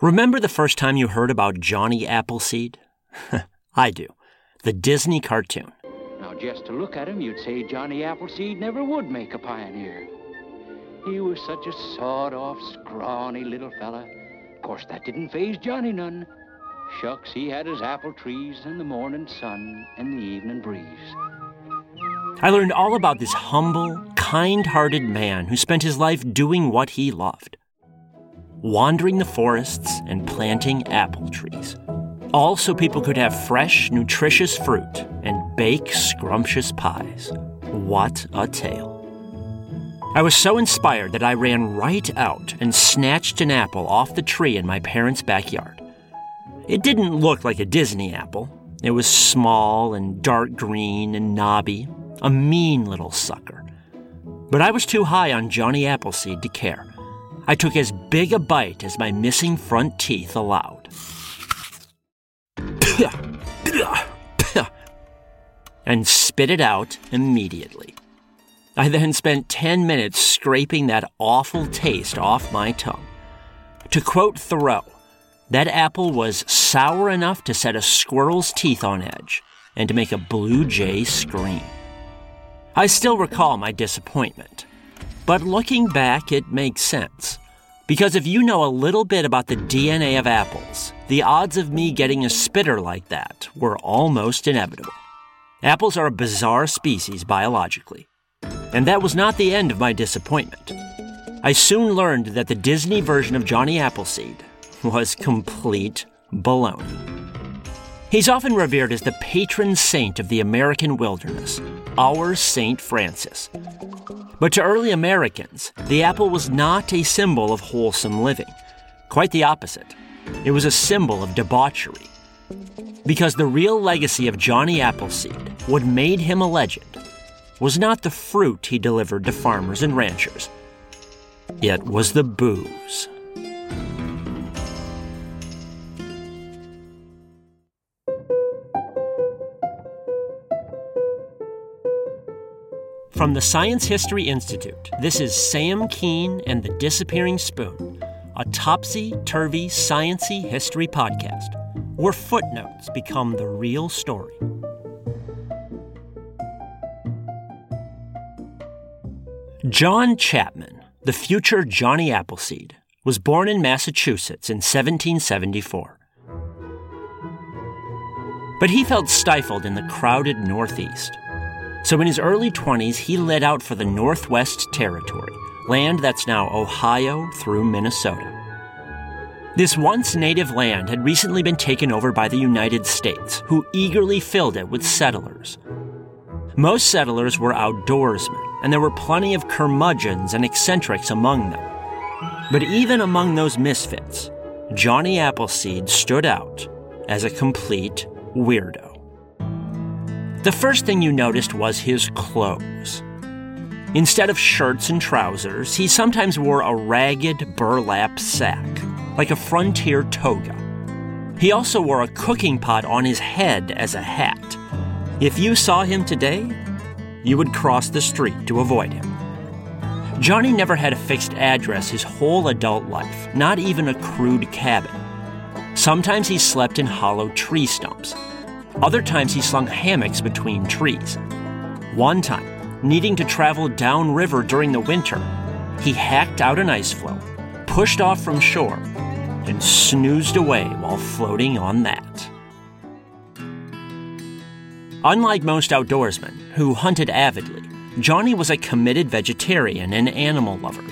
Remember the first time you heard about Johnny Appleseed? I do. The Disney cartoon. Now, just to look at him, you'd say Johnny Appleseed never would make a pioneer. He was such a sawed-off, scrawny little fella. Of course, that didn't faze Johnny none. Shucks, he had his apple trees and the morning sun and the evening breeze. I learned all about this humble, kind hearted man who spent his life doing what he loved wandering the forests and planting apple trees. All so people could have fresh, nutritious fruit and bake scrumptious pies. What a tale. I was so inspired that I ran right out and snatched an apple off the tree in my parents' backyard. It didn't look like a Disney apple. It was small and dark green and knobby, a mean little sucker. But I was too high on Johnny Appleseed to care. I took as big a bite as my missing front teeth allowed. and spit it out immediately. I then spent 10 minutes scraping that awful taste off my tongue. To quote Thoreau, that apple was sour enough to set a squirrel's teeth on edge and to make a blue jay scream. I still recall my disappointment. But looking back, it makes sense. Because if you know a little bit about the DNA of apples, the odds of me getting a spitter like that were almost inevitable. Apples are a bizarre species biologically. And that was not the end of my disappointment. I soon learned that the Disney version of Johnny Appleseed was complete baloney. He's often revered as the patron saint of the American wilderness, our St. Francis. But to early Americans, the apple was not a symbol of wholesome living. Quite the opposite. It was a symbol of debauchery. Because the real legacy of Johnny Appleseed, what made him a legend, was not the fruit he delivered to farmers and ranchers. It was the booze. From the Science History Institute, this is Sam Kean and the Disappearing Spoon, a topsy turvy sciency history podcast where footnotes become the real story. John Chapman, the future Johnny Appleseed, was born in Massachusetts in 1774. But he felt stifled in the crowded Northeast. So in his early 20s, he led out for the Northwest Territory, land that's now Ohio through Minnesota. This once native land had recently been taken over by the United States, who eagerly filled it with settlers. Most settlers were outdoorsmen, and there were plenty of curmudgeons and eccentrics among them. But even among those misfits, Johnny Appleseed stood out as a complete weirdo. The first thing you noticed was his clothes. Instead of shirts and trousers, he sometimes wore a ragged burlap sack, like a frontier toga. He also wore a cooking pot on his head as a hat. If you saw him today, you would cross the street to avoid him. Johnny never had a fixed address his whole adult life, not even a crude cabin. Sometimes he slept in hollow tree stumps. Other times he slung hammocks between trees. One time, needing to travel downriver during the winter, he hacked out an ice floe, pushed off from shore, and snoozed away while floating on that. Unlike most outdoorsmen who hunted avidly, Johnny was a committed vegetarian and animal lover.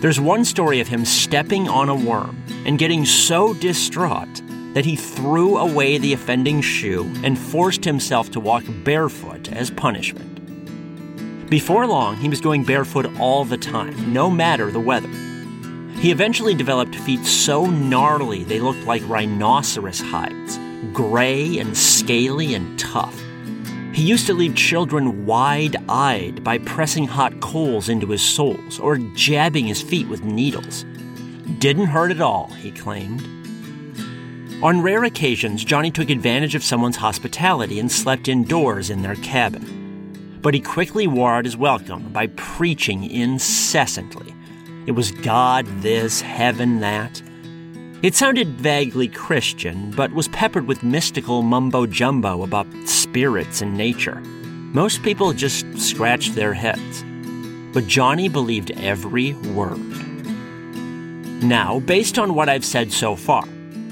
There's one story of him stepping on a worm and getting so distraught that he threw away the offending shoe and forced himself to walk barefoot as punishment. Before long, he was going barefoot all the time, no matter the weather. He eventually developed feet so gnarly they looked like rhinoceros hides, gray and scaly and tough. He used to leave children wide eyed by pressing hot coals into his soles or jabbing his feet with needles. Didn't hurt at all, he claimed. On rare occasions, Johnny took advantage of someone's hospitality and slept indoors in their cabin but he quickly wore out his welcome by preaching incessantly. It was God this, heaven that. It sounded vaguely Christian, but was peppered with mystical mumbo jumbo about spirits and nature. Most people just scratched their heads. But Johnny believed every word. Now, based on what I've said so far,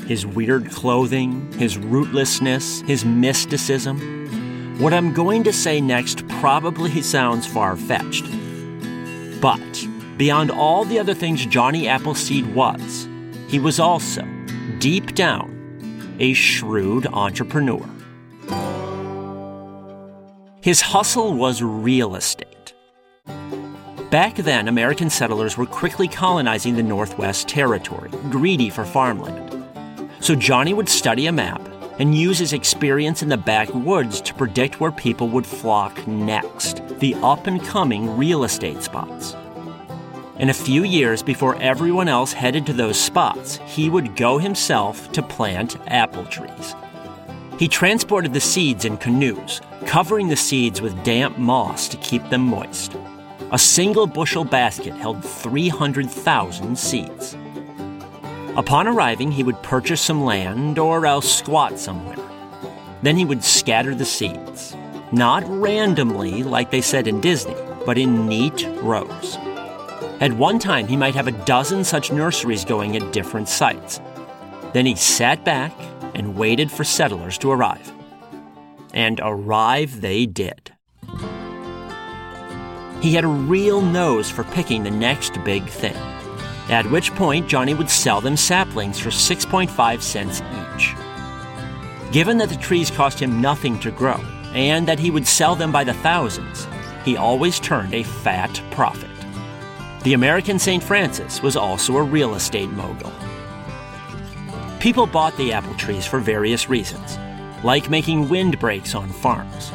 his weird clothing, his rootlessness, his mysticism, what I'm going to say next probably sounds far fetched. But beyond all the other things Johnny Appleseed was, he was also, deep down, a shrewd entrepreneur. His hustle was real estate. Back then, American settlers were quickly colonizing the Northwest Territory, greedy for farmland. So Johnny would study a map and use his experience in the backwoods to predict where people would flock next the up and coming real estate spots. In a few years before everyone else headed to those spots, he would go himself to plant apple trees. He transported the seeds in canoes, covering the seeds with damp moss to keep them moist. A single bushel basket held 300,000 seeds. Upon arriving, he would purchase some land or else squat somewhere. Then he would scatter the seeds, not randomly like they said in Disney, but in neat rows. At one time, he might have a dozen such nurseries going at different sites. Then he sat back and waited for settlers to arrive. And arrive they did. He had a real nose for picking the next big thing at which point Johnny would sell them saplings for 6.5 cents each. Given that the trees cost him nothing to grow, and that he would sell them by the thousands, he always turned a fat profit. The American St. Francis was also a real estate mogul. People bought the apple trees for various reasons, like making windbreaks on farms.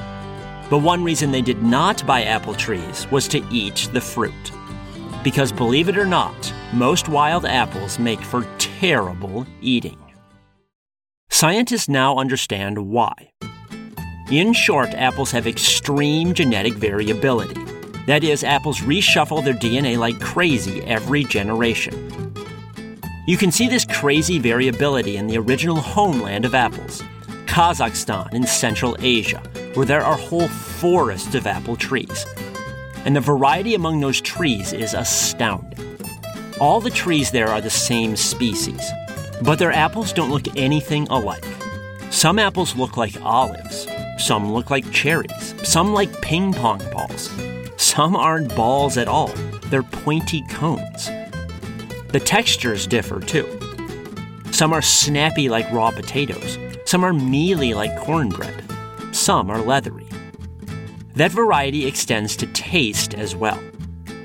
But one reason they did not buy apple trees was to eat the fruit. Because believe it or not, most wild apples make for terrible eating. Scientists now understand why. In short, apples have extreme genetic variability. That is, apples reshuffle their DNA like crazy every generation. You can see this crazy variability in the original homeland of apples, Kazakhstan in Central Asia, where there are whole forests of apple trees. And the variety among those trees is astounding. All the trees there are the same species, but their apples don't look anything alike. Some apples look like olives, some look like cherries, some like ping pong balls. Some aren't balls at all, they're pointy cones. The textures differ too. Some are snappy like raw potatoes, some are mealy like cornbread, some are leathery. That variety extends to taste as well.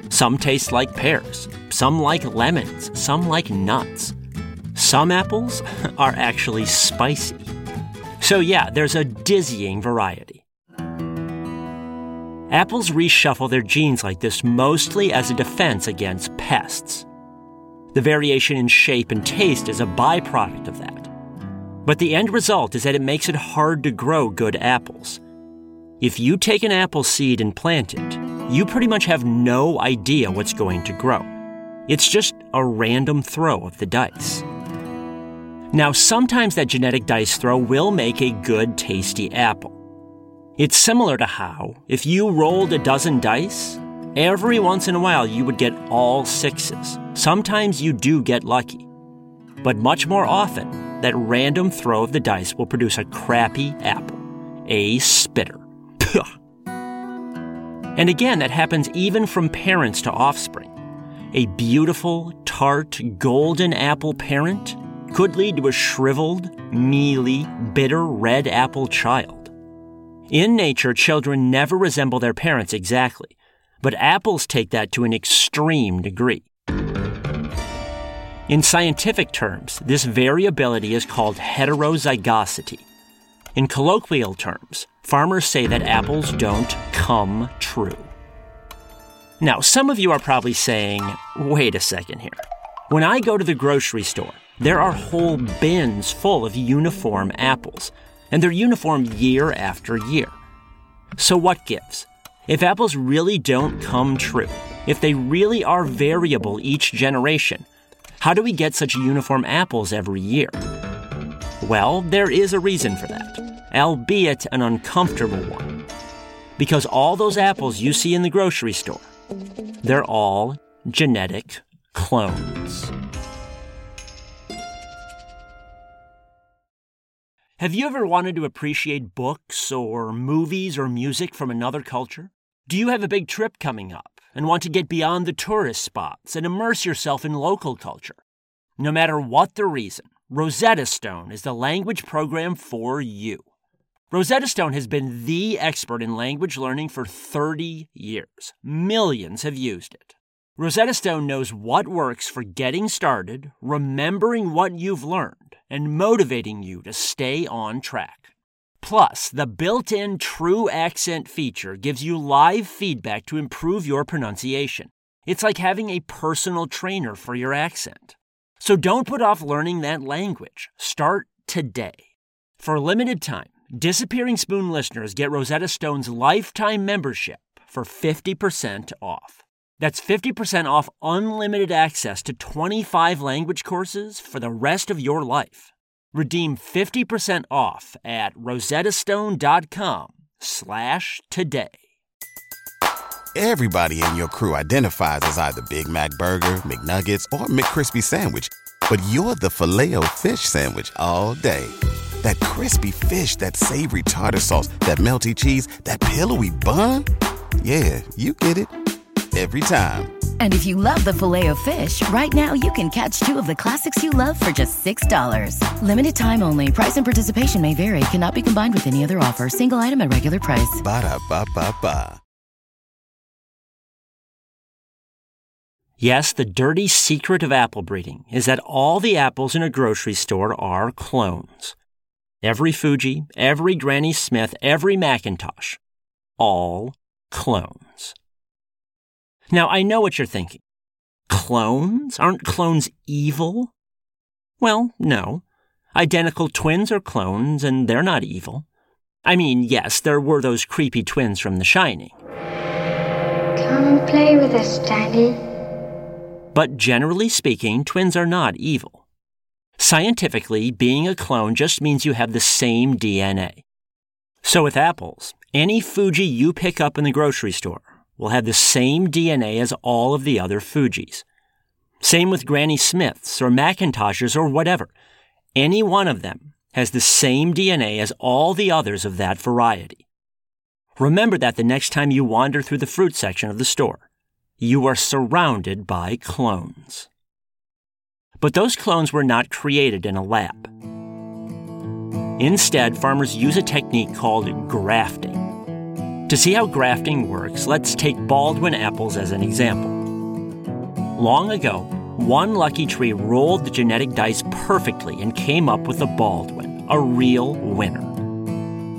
Some taste like pears, some like lemons, some like nuts. Some apples are actually spicy. So, yeah, there's a dizzying variety. Apples reshuffle their genes like this mostly as a defense against pests. The variation in shape and taste is a byproduct of that. But the end result is that it makes it hard to grow good apples. If you take an apple seed and plant it, you pretty much have no idea what's going to grow. It's just a random throw of the dice. Now, sometimes that genetic dice throw will make a good, tasty apple. It's similar to how, if you rolled a dozen dice, every once in a while you would get all sixes. Sometimes you do get lucky. but much more often, that random throw of the dice will produce a crappy apple, a spitter. and again, that happens even from parents to offspring. A beautiful, tart, golden apple parent could lead to a shriveled, mealy, bitter red apple child. In nature, children never resemble their parents exactly, but apples take that to an extreme degree. In scientific terms, this variability is called heterozygosity. In colloquial terms, farmers say that apples don't come true. Now, some of you are probably saying, wait a second here. When I go to the grocery store, there are whole bins full of uniform apples, and they're uniform year after year. So, what gives? If apples really don't come true, if they really are variable each generation, how do we get such uniform apples every year? Well, there is a reason for that, albeit an uncomfortable one. Because all those apples you see in the grocery store, they're all genetic clones. Have you ever wanted to appreciate books or movies or music from another culture? Do you have a big trip coming up and want to get beyond the tourist spots and immerse yourself in local culture? No matter what the reason, Rosetta Stone is the language program for you. Rosetta Stone has been the expert in language learning for 30 years. Millions have used it. Rosetta Stone knows what works for getting started, remembering what you've learned, and motivating you to stay on track. Plus, the built in True Accent feature gives you live feedback to improve your pronunciation. It's like having a personal trainer for your accent. So don't put off learning that language. Start today. For a limited time, Disappearing Spoon listeners get Rosetta Stone's lifetime membership for 50% off. That's 50% off unlimited access to 25 language courses for the rest of your life. Redeem 50% off at rosettastone.com slash today. Everybody in your crew identifies as either Big Mac Burger, McNuggets, or McCrispy Sandwich, but you're the Filet-O-Fish Sandwich all day. That crispy fish, that savory tartar sauce, that melty cheese, that pillowy bun. Yeah, you get it every time. And if you love the Filet-O-Fish, right now you can catch two of the classics you love for just $6. Limited time only. Price and participation may vary. Cannot be combined with any other offer. Single item at regular price. Ba da ba ba ba. Yes, the dirty secret of apple breeding is that all the apples in a grocery store are clones. Every Fuji, every Granny Smith, every McIntosh, all clones. Now, I know what you're thinking. Clones? Aren't clones evil? Well, no. Identical twins are clones, and they're not evil. I mean, yes, there were those creepy twins from The Shining. Come play with us, Daddy. But generally speaking, twins are not evil. Scientifically, being a clone just means you have the same DNA. So with apples, any Fuji you pick up in the grocery store will have the same DNA as all of the other Fujis. Same with Granny Smiths or McIntoshes or whatever. Any one of them has the same DNA as all the others of that variety. Remember that the next time you wander through the fruit section of the store. You are surrounded by clones. But those clones were not created in a lab. Instead, farmers use a technique called grafting. To see how grafting works, let's take Baldwin apples as an example. Long ago, one lucky tree rolled the genetic dice perfectly and came up with a Baldwin, a real winner.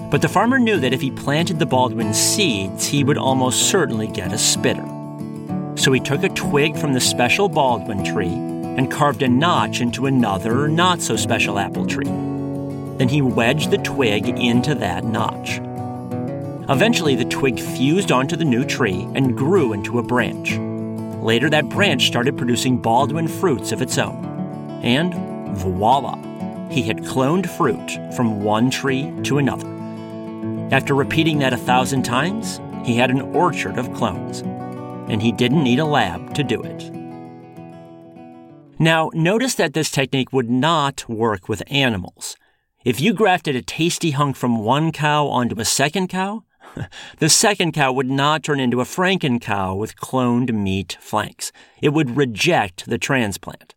But the farmer knew that if he planted the Baldwin seeds, he would almost certainly get a spitter. So he took a twig from the special Baldwin tree and carved a notch into another, not so special apple tree. Then he wedged the twig into that notch. Eventually, the twig fused onto the new tree and grew into a branch. Later, that branch started producing Baldwin fruits of its own. And voila, he had cloned fruit from one tree to another. After repeating that a thousand times, he had an orchard of clones and he didn't need a lab to do it. Now, notice that this technique would not work with animals. If you grafted a tasty hunk from one cow onto a second cow, the second cow would not turn into a Franken cow with cloned meat flanks. It would reject the transplant.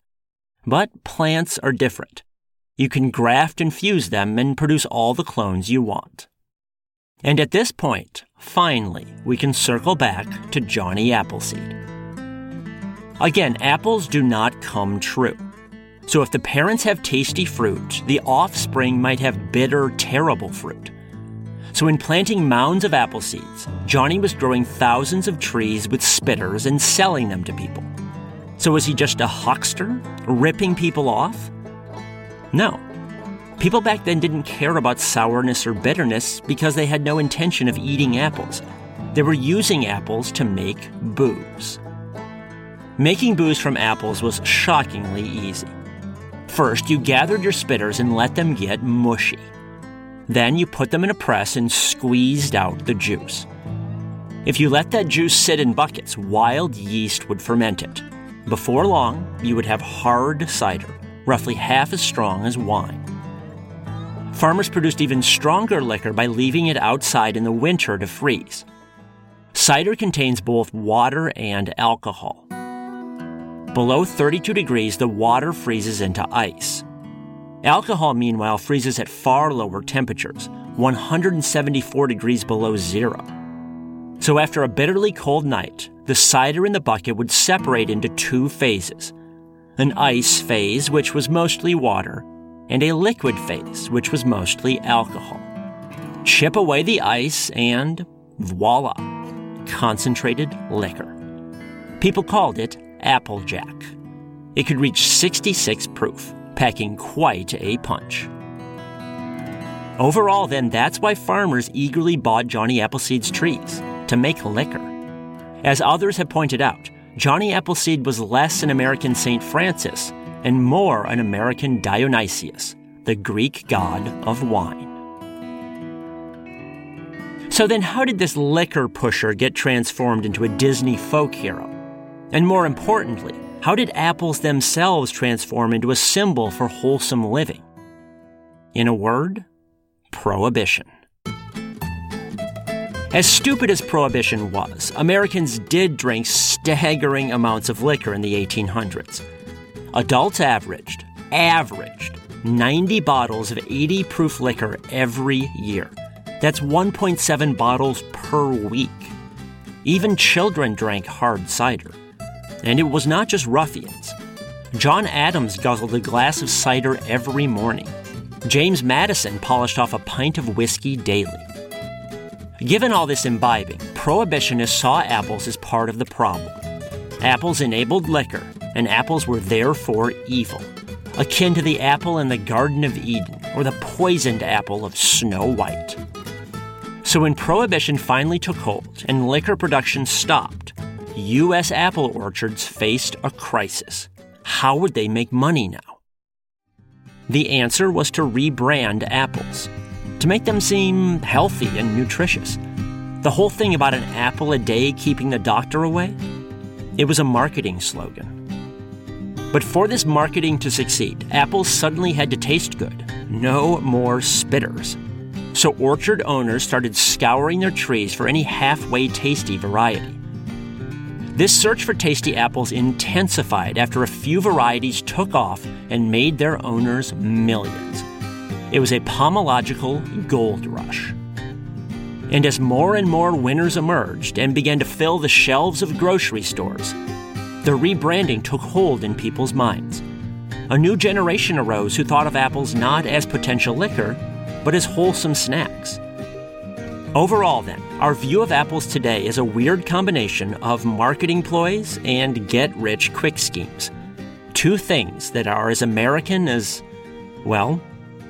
But plants are different. You can graft and fuse them and produce all the clones you want. And at this point, finally, we can circle back to Johnny Appleseed. Again, apples do not come true. So if the parents have tasty fruit, the offspring might have bitter, terrible fruit. So in planting mounds of apple seeds, Johnny was growing thousands of trees with spitters and selling them to people. So was he just a huckster, ripping people off? No. People back then didn't care about sourness or bitterness because they had no intention of eating apples. They were using apples to make booze. Making booze from apples was shockingly easy. First, you gathered your spitters and let them get mushy. Then you put them in a press and squeezed out the juice. If you let that juice sit in buckets, wild yeast would ferment it. Before long, you would have hard cider, roughly half as strong as wine. Farmers produced even stronger liquor by leaving it outside in the winter to freeze. Cider contains both water and alcohol. Below 32 degrees, the water freezes into ice. Alcohol, meanwhile, freezes at far lower temperatures, 174 degrees below zero. So, after a bitterly cold night, the cider in the bucket would separate into two phases an ice phase, which was mostly water, and a liquid phase, which was mostly alcohol. Chip away the ice, and voila, concentrated liquor. People called it Applejack. It could reach 66 proof, packing quite a punch. Overall, then, that's why farmers eagerly bought Johnny Appleseed's trees to make liquor. As others have pointed out, Johnny Appleseed was less an American St. Francis and more an American Dionysus, the Greek god of wine. So then, how did this liquor pusher get transformed into a Disney folk hero? And more importantly, how did apples themselves transform into a symbol for wholesome living? In a word, prohibition. As stupid as prohibition was, Americans did drink staggering amounts of liquor in the 1800s. Adults averaged, averaged 90 bottles of 80 proof liquor every year. That's 1.7 bottles per week. Even children drank hard cider. And it was not just ruffians. John Adams guzzled a glass of cider every morning. James Madison polished off a pint of whiskey daily. Given all this imbibing, prohibitionists saw apples as part of the problem. Apples enabled liquor, and apples were therefore evil, akin to the apple in the Garden of Eden or the poisoned apple of Snow White. So when prohibition finally took hold and liquor production stopped, U.S. apple orchards faced a crisis. How would they make money now? The answer was to rebrand apples, to make them seem healthy and nutritious. The whole thing about an apple a day keeping the doctor away? It was a marketing slogan. But for this marketing to succeed, apples suddenly had to taste good. No more spitters. So orchard owners started scouring their trees for any halfway tasty variety. This search for tasty apples intensified after a few varieties took off and made their owners millions. It was a pomological gold rush. And as more and more winners emerged and began to fill the shelves of grocery stores, the rebranding took hold in people's minds. A new generation arose who thought of apples not as potential liquor, but as wholesome snacks. Overall, then, our view of apples today is a weird combination of marketing ploys and get rich quick schemes. Two things that are as American as, well,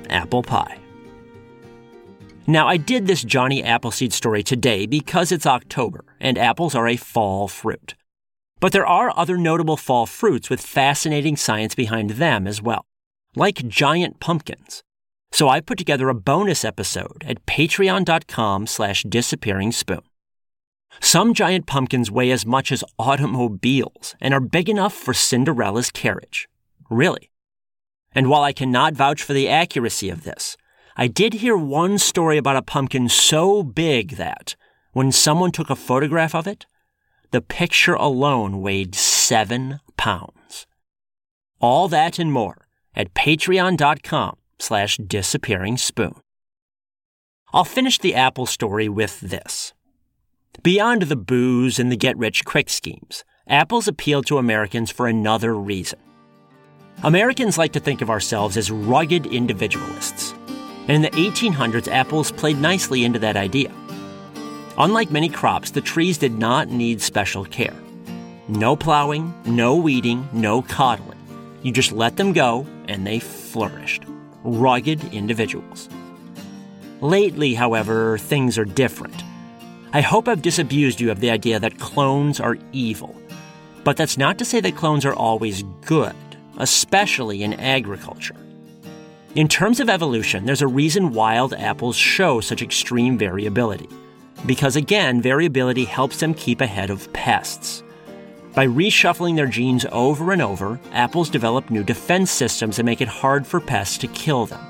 apple pie. Now, I did this Johnny Appleseed story today because it's October and apples are a fall fruit. But there are other notable fall fruits with fascinating science behind them as well, like giant pumpkins. So I put together a bonus episode at patreon.com slash disappearing spoon. Some giant pumpkins weigh as much as automobiles and are big enough for Cinderella's carriage. Really. And while I cannot vouch for the accuracy of this, I did hear one story about a pumpkin so big that, when someone took a photograph of it, the picture alone weighed seven pounds. All that and more at patreon.com slash disappearing spoon. I'll finish the Apple story with this. Beyond the booze and the get rich quick schemes, apples appeal to Americans for another reason. Americans like to think of ourselves as rugged individualists. And in the 1800s, apples played nicely into that idea. Unlike many crops, the trees did not need special care. No plowing, no weeding, no coddling. You just let them go, and they flourished. Rugged individuals. Lately, however, things are different. I hope I've disabused you of the idea that clones are evil. But that's not to say that clones are always good, especially in agriculture. In terms of evolution, there's a reason wild apples show such extreme variability. Because again, variability helps them keep ahead of pests. By reshuffling their genes over and over, apples develop new defense systems that make it hard for pests to kill them.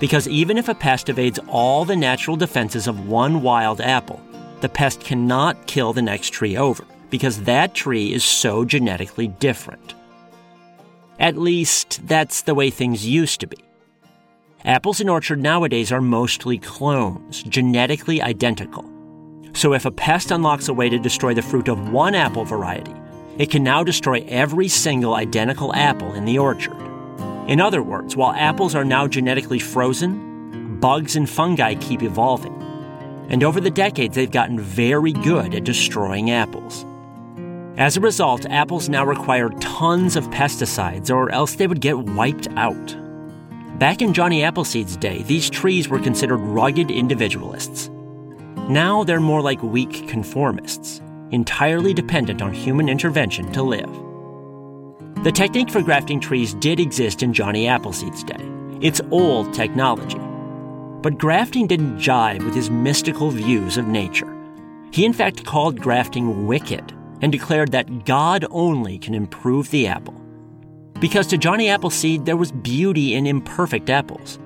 Because even if a pest evades all the natural defenses of one wild apple, the pest cannot kill the next tree over, because that tree is so genetically different. At least, that's the way things used to be. Apples in orchard nowadays are mostly clones, genetically identical. So if a pest unlocks a way to destroy the fruit of one apple variety, it can now destroy every single identical apple in the orchard. In other words, while apples are now genetically frozen, bugs and fungi keep evolving. And over the decades, they've gotten very good at destroying apples. As a result, apples now require tons of pesticides, or else they would get wiped out. Back in Johnny Appleseed's day, these trees were considered rugged individualists. Now they're more like weak conformists entirely dependent on human intervention to live. The technique for grafting trees did exist in Johnny Appleseed's day. It's old technology. But grafting didn't jive with his mystical views of nature. He, in fact, called grafting wicked and declared that God only can improve the apple. Because to Johnny Appleseed, there was beauty in imperfect apples.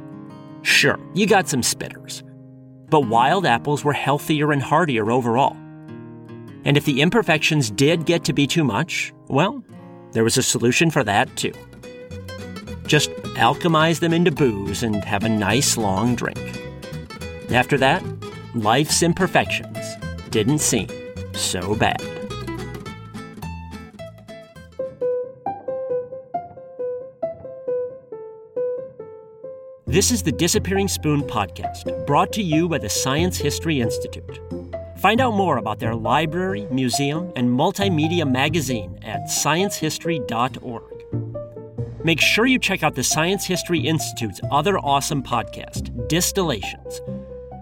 Sure, you got some spitters, but wild apples were healthier and hardier overall. And if the imperfections did get to be too much, well, there was a solution for that too. Just alchemize them into booze and have a nice long drink. After that, life's imperfections didn't seem so bad. This is the Disappearing Spoon podcast, brought to you by the Science History Institute. Find out more about their library, museum, and multimedia magazine at sciencehistory.org. Make sure you check out the Science History Institute's other awesome podcast, Distillations.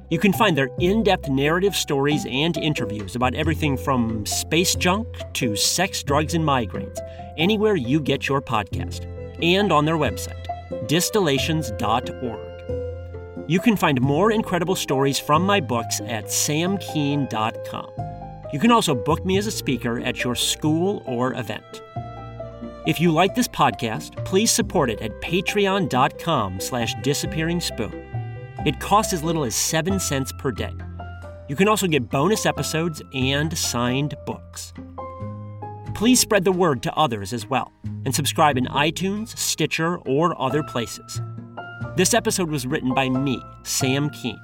You can find their in depth narrative stories and interviews about everything from space junk to sex, drugs, and migraines, anywhere you get your podcast, and on their website, distillations.org. You can find more incredible stories from my books at samkean.com. You can also book me as a speaker at your school or event. If you like this podcast, please support it at patreon.com slash disappearing spoon. It costs as little as 7 cents per day. You can also get bonus episodes and signed books. Please spread the word to others as well, and subscribe in iTunes, Stitcher, or other places. This episode was written by me, Sam Kean.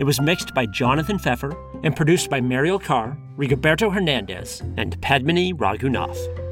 It was mixed by Jonathan Pfeffer and produced by Mariel Carr, Rigoberto Hernandez, and Padmini Raghunath.